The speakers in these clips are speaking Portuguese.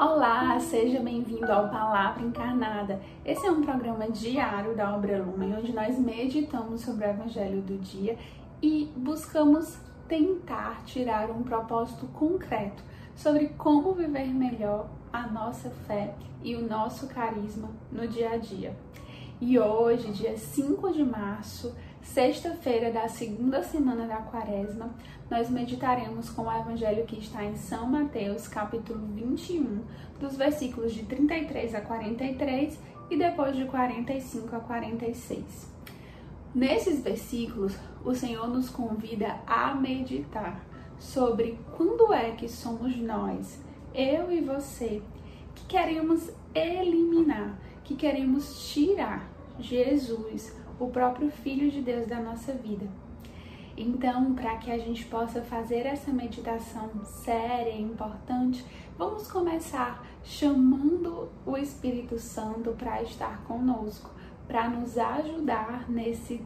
Olá, seja bem-vindo ao Palavra Encarnada. Esse é um programa diário da Obra Lumen, onde nós meditamos sobre o Evangelho do dia e buscamos tentar tirar um propósito concreto sobre como viver melhor a nossa fé e o nosso carisma no dia a dia. E hoje, dia 5 de março, sexta-feira da segunda semana da quaresma, nós meditaremos com o evangelho que está em São Mateus, capítulo 21, dos versículos de 33 a 43 e depois de 45 a 46. Nesses versículos, o Senhor nos convida a meditar sobre quando é que somos nós, eu e você, que queremos eliminar, que queremos tirar Jesus, o próprio Filho de Deus da nossa vida. Então, para que a gente possa fazer essa meditação séria e importante, vamos começar chamando o Espírito Santo para estar conosco, para nos ajudar nesse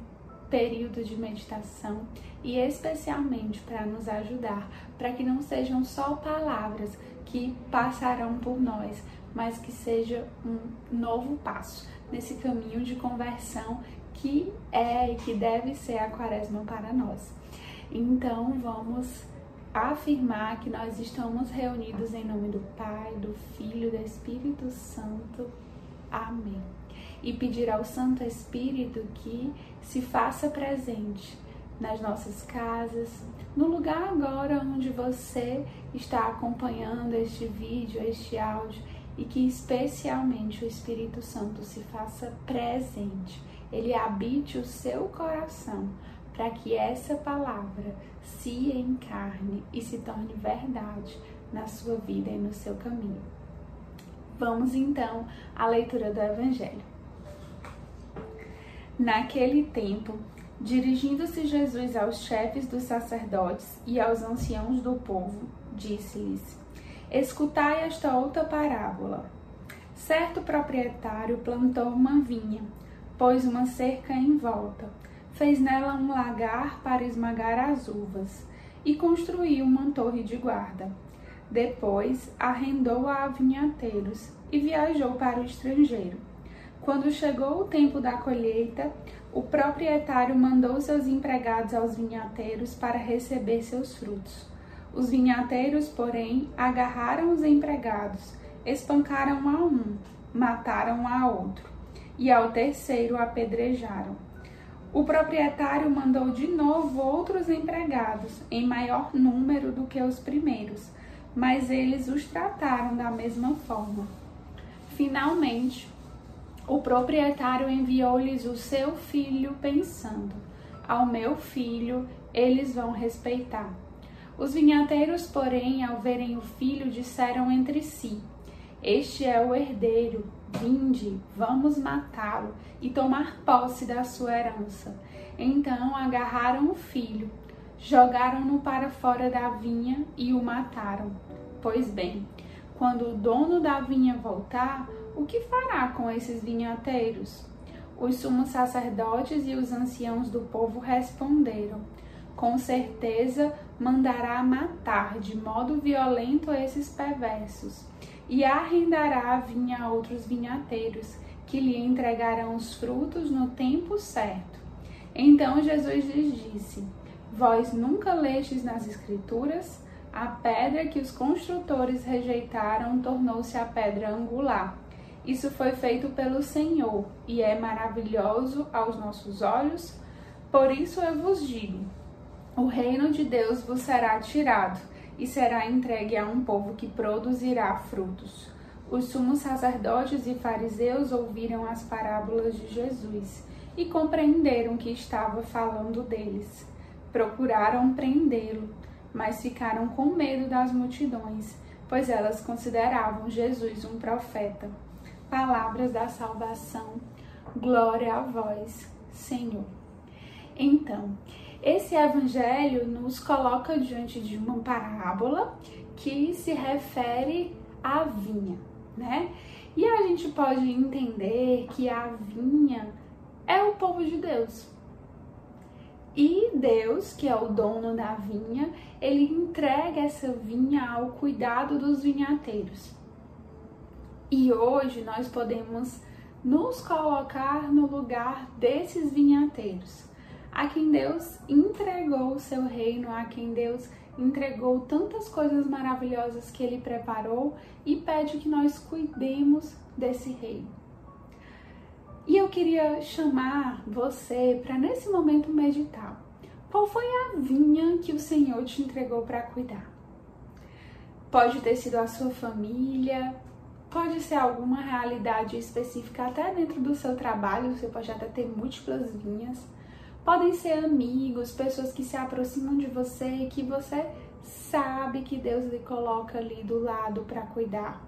período de meditação e especialmente para nos ajudar, para que não sejam só palavras que passarão por nós, mas que seja um novo passo nesse caminho de conversão que é e que deve ser a quaresma para nós. Então vamos afirmar que nós estamos reunidos em nome do Pai, do Filho e do Espírito Santo. Amém. E pedir ao Santo Espírito que se faça presente nas nossas casas, no lugar agora onde você está acompanhando este vídeo, este áudio, e que especialmente o Espírito Santo se faça presente ele habite o seu coração, para que essa palavra se encarne e se torne verdade na sua vida e no seu caminho. Vamos então à leitura do Evangelho. Naquele tempo, dirigindo-se Jesus aos chefes dos sacerdotes e aos anciãos do povo, disse-lhes: Escutai esta outra parábola. Certo proprietário plantou uma vinha pôs uma cerca em volta, fez nela um lagar para esmagar as uvas e construiu uma torre de guarda. Depois arrendou-a a vinhateiros e viajou para o estrangeiro. Quando chegou o tempo da colheita, o proprietário mandou seus empregados aos vinhateiros para receber seus frutos. Os vinhateiros, porém, agarraram os empregados, espancaram a um, mataram a outro e ao terceiro apedrejaram. O proprietário mandou de novo outros empregados, em maior número do que os primeiros, mas eles os trataram da mesma forma. Finalmente, o proprietário enviou-lhes o seu filho, pensando: Ao meu filho eles vão respeitar. Os vinhateiros, porém, ao verem o filho, disseram entre si: Este é o herdeiro Vinde, vamos matá-lo e tomar posse da sua herança. Então agarraram o filho, jogaram-no para fora da vinha e o mataram. Pois bem, quando o dono da vinha voltar, o que fará com esses vinhateiros? Os sumos sacerdotes e os anciãos do povo responderam: Com certeza mandará matar de modo violento esses perversos e arrendará a vinha a outros vinhateiros, que lhe entregarão os frutos no tempo certo. Então Jesus lhes disse: Vós nunca lestes nas Escrituras? A pedra que os construtores rejeitaram tornou-se a pedra angular. Isso foi feito pelo Senhor e é maravilhoso aos nossos olhos. Por isso eu vos digo: o reino de Deus vos será tirado e será entregue a um povo que produzirá frutos. Os sumos sacerdotes e fariseus ouviram as parábolas de Jesus e compreenderam que estava falando deles. Procuraram prendê-lo, mas ficaram com medo das multidões, pois elas consideravam Jesus um profeta. Palavras da salvação. Glória a vós, Senhor. Então, esse evangelho nos coloca diante de uma parábola que se refere à vinha, né? E a gente pode entender que a vinha é o povo de Deus. E Deus, que é o dono da vinha, ele entrega essa vinha ao cuidado dos vinhateiros. E hoje nós podemos nos colocar no lugar desses vinhateiros, a quem Deus entregou o seu reino, a quem Deus entregou tantas coisas maravilhosas que ele preparou e pede que nós cuidemos desse reino. E eu queria chamar você para nesse momento meditar. Qual foi a vinha que o Senhor te entregou para cuidar? Pode ter sido a sua família, pode ser alguma realidade específica até dentro do seu trabalho, você pode até ter múltiplas vinhas. Podem ser amigos, pessoas que se aproximam de você e que você sabe que Deus lhe coloca ali do lado para cuidar.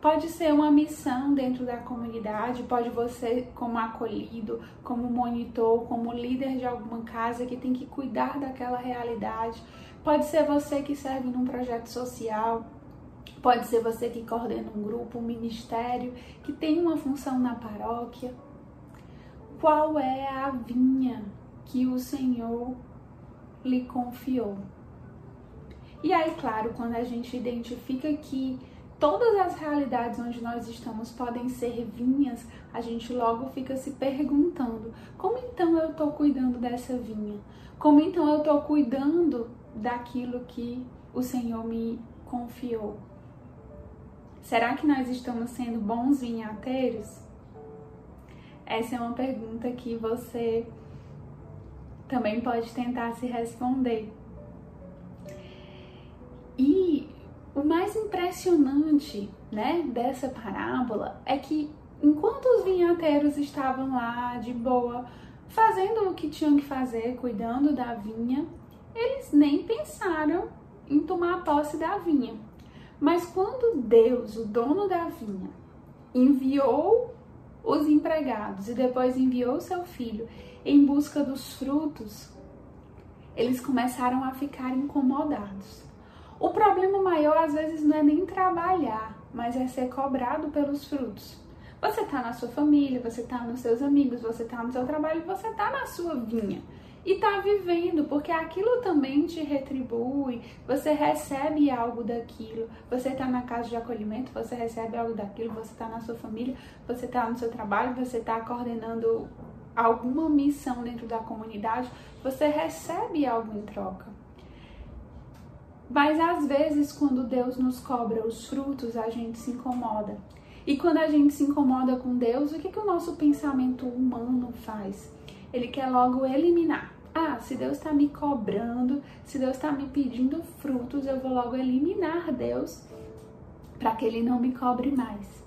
Pode ser uma missão dentro da comunidade, pode você como acolhido, como monitor, como líder de alguma casa que tem que cuidar daquela realidade. Pode ser você que serve num projeto social, pode ser você que coordena um grupo, um ministério, que tem uma função na paróquia. Qual é a vinha que o Senhor lhe confiou? E aí, claro, quando a gente identifica que todas as realidades onde nós estamos podem ser vinhas, a gente logo fica se perguntando: como então eu estou cuidando dessa vinha? Como então eu estou cuidando daquilo que o Senhor me confiou? Será que nós estamos sendo bons vinhateiros? Essa é uma pergunta que você também pode tentar se responder. E o mais impressionante, né, dessa parábola é que enquanto os vinhateiros estavam lá de boa, fazendo o que tinham que fazer, cuidando da vinha, eles nem pensaram em tomar posse da vinha. Mas quando Deus, o dono da vinha, enviou os empregados e depois enviou seu filho em busca dos frutos, eles começaram a ficar incomodados. O problema maior às vezes não é nem trabalhar, mas é ser cobrado pelos frutos. Você está na sua família, você está nos seus amigos, você está no seu trabalho, você está na sua vinha e está vivendo, porque aquilo também te retribui, você recebe algo daquilo, você está na casa de acolhimento, você recebe algo daquilo, você está na sua família, você está no seu trabalho, você está coordenando alguma missão dentro da comunidade, você recebe algo em troca. Mas às vezes, quando Deus nos cobra os frutos, a gente se incomoda. E quando a gente se incomoda com Deus, o que, que o nosso pensamento humano faz? Ele quer logo eliminar. Ah, se Deus está me cobrando, se Deus está me pedindo frutos, eu vou logo eliminar Deus para que Ele não me cobre mais.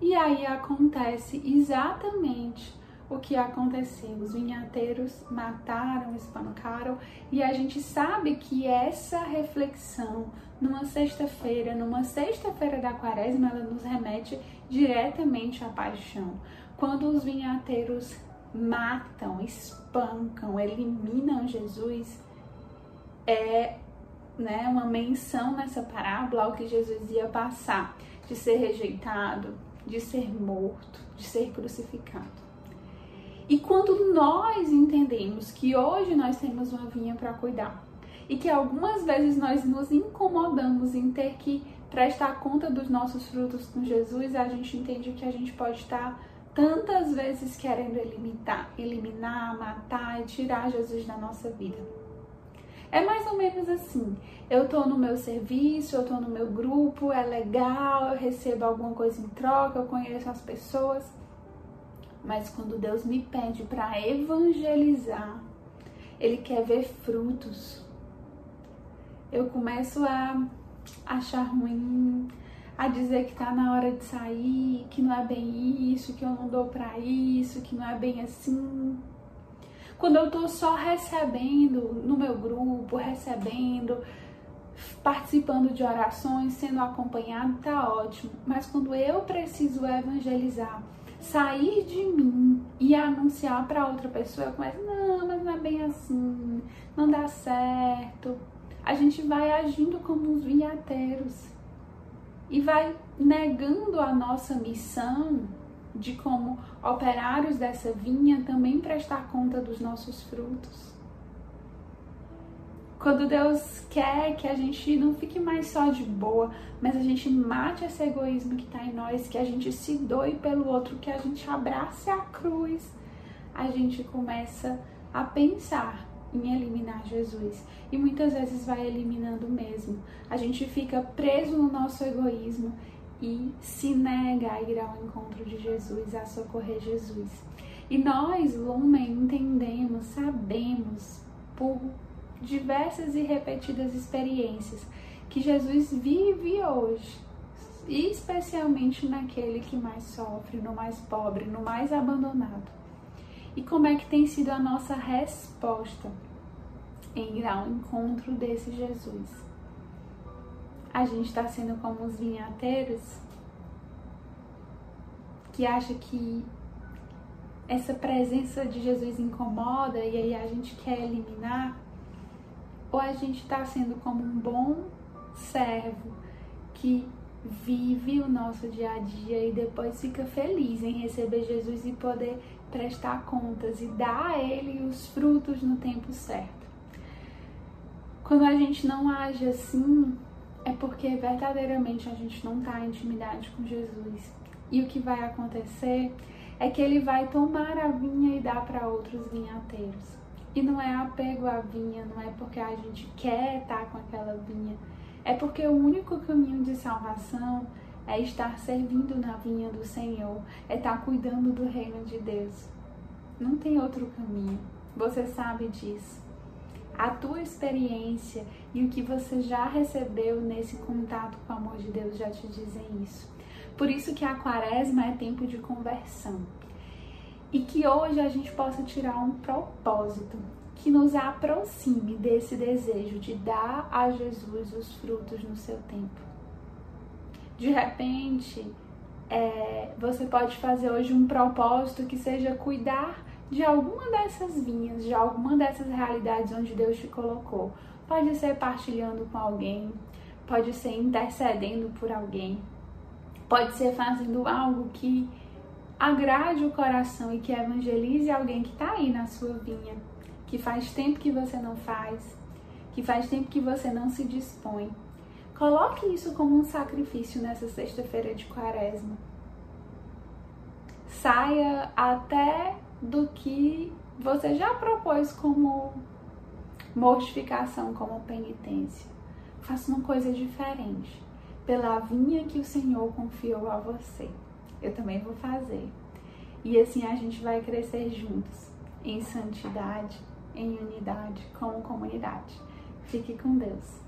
E aí acontece exatamente o que aconteceu. Os vinhateiros mataram, espancaram, e a gente sabe que essa reflexão, numa sexta-feira, numa sexta-feira da quaresma, ela nos remete diretamente à paixão. Quando os vinhateiros matam, espancam, eliminam Jesus, é né, uma menção nessa parábola ao que Jesus ia passar, de ser rejeitado, de ser morto, de ser crucificado. E quando nós entendemos que hoje nós temos uma vinha para cuidar e que algumas vezes nós nos incomodamos em ter que prestar conta dos nossos frutos com Jesus, a gente entende que a gente pode estar tantas vezes querendo eliminar, eliminar, matar e tirar Jesus da nossa vida. É mais ou menos assim. Eu tô no meu serviço, eu tô no meu grupo, é legal, eu recebo alguma coisa em troca, eu conheço as pessoas. Mas quando Deus me pede para evangelizar, Ele quer ver frutos. Eu começo a achar ruim, a dizer que tá na hora de sair, que não é bem isso, que eu não dou para isso, que não é bem assim. Quando eu tô só recebendo no meu grupo, recebendo, participando de orações, sendo acompanhado, tá ótimo. Mas quando eu preciso evangelizar, sair de mim e anunciar para outra pessoa, eu começo, não, mas não é bem assim, não dá certo. A gente vai agindo como uns vinhateiros e vai negando a nossa missão de como operários dessa vinha também prestar conta dos nossos frutos. Quando Deus quer que a gente não fique mais só de boa, mas a gente mate esse egoísmo que está em nós, que a gente se doe pelo outro, que a gente abrace a cruz, a gente começa a pensar em eliminar Jesus. E muitas vezes vai eliminando mesmo. A gente fica preso no nosso egoísmo e se nega a ir ao encontro de Jesus, a socorrer Jesus. E nós, Lumen, entendemos, sabemos por diversas e repetidas experiências que Jesus vive hoje, especialmente naquele que mais sofre, no mais pobre, no mais abandonado. E como é que tem sido a nossa resposta em ir ao encontro desse Jesus? A gente está sendo como os vinhateiros que acha que essa presença de Jesus incomoda e aí a gente quer eliminar, ou a gente está sendo como um bom servo que vive o nosso dia a dia e depois fica feliz em receber Jesus e poder prestar contas e dar a Ele os frutos no tempo certo. Quando a gente não age assim, é porque verdadeiramente a gente não está em intimidade com Jesus. E o que vai acontecer é que ele vai tomar a vinha e dar para outros vinhateiros. E não é apego à vinha, não é porque a gente quer estar com aquela vinha, é porque o único caminho de salvação é estar servindo na vinha do Senhor, é estar cuidando do reino de Deus. Não tem outro caminho. Você sabe disso. A tua experiência e o que você já recebeu nesse contato com o amor de Deus já te dizem isso. Por isso que a quaresma é tempo de conversão. E que hoje a gente possa tirar um propósito que nos aproxime desse desejo de dar a Jesus os frutos no seu tempo. De repente, é, você pode fazer hoje um propósito que seja cuidar de alguma dessas vinhas, de alguma dessas realidades onde Deus te colocou. Pode ser partilhando com alguém, pode ser intercedendo por alguém, Pode ser fazendo algo que agrade o coração e que evangelize alguém que está aí na sua vinha, que faz tempo que você não faz, que faz tempo que você não se dispõe. Coloque isso como um sacrifício nessa sexta-feira de quaresma. Saia até do que você já propôs como mortificação, como penitência. Faça uma coisa diferente pela vinha que o Senhor confiou a você. Eu também vou fazer. E assim a gente vai crescer juntos, em santidade, em unidade, como comunidade. Fique com Deus.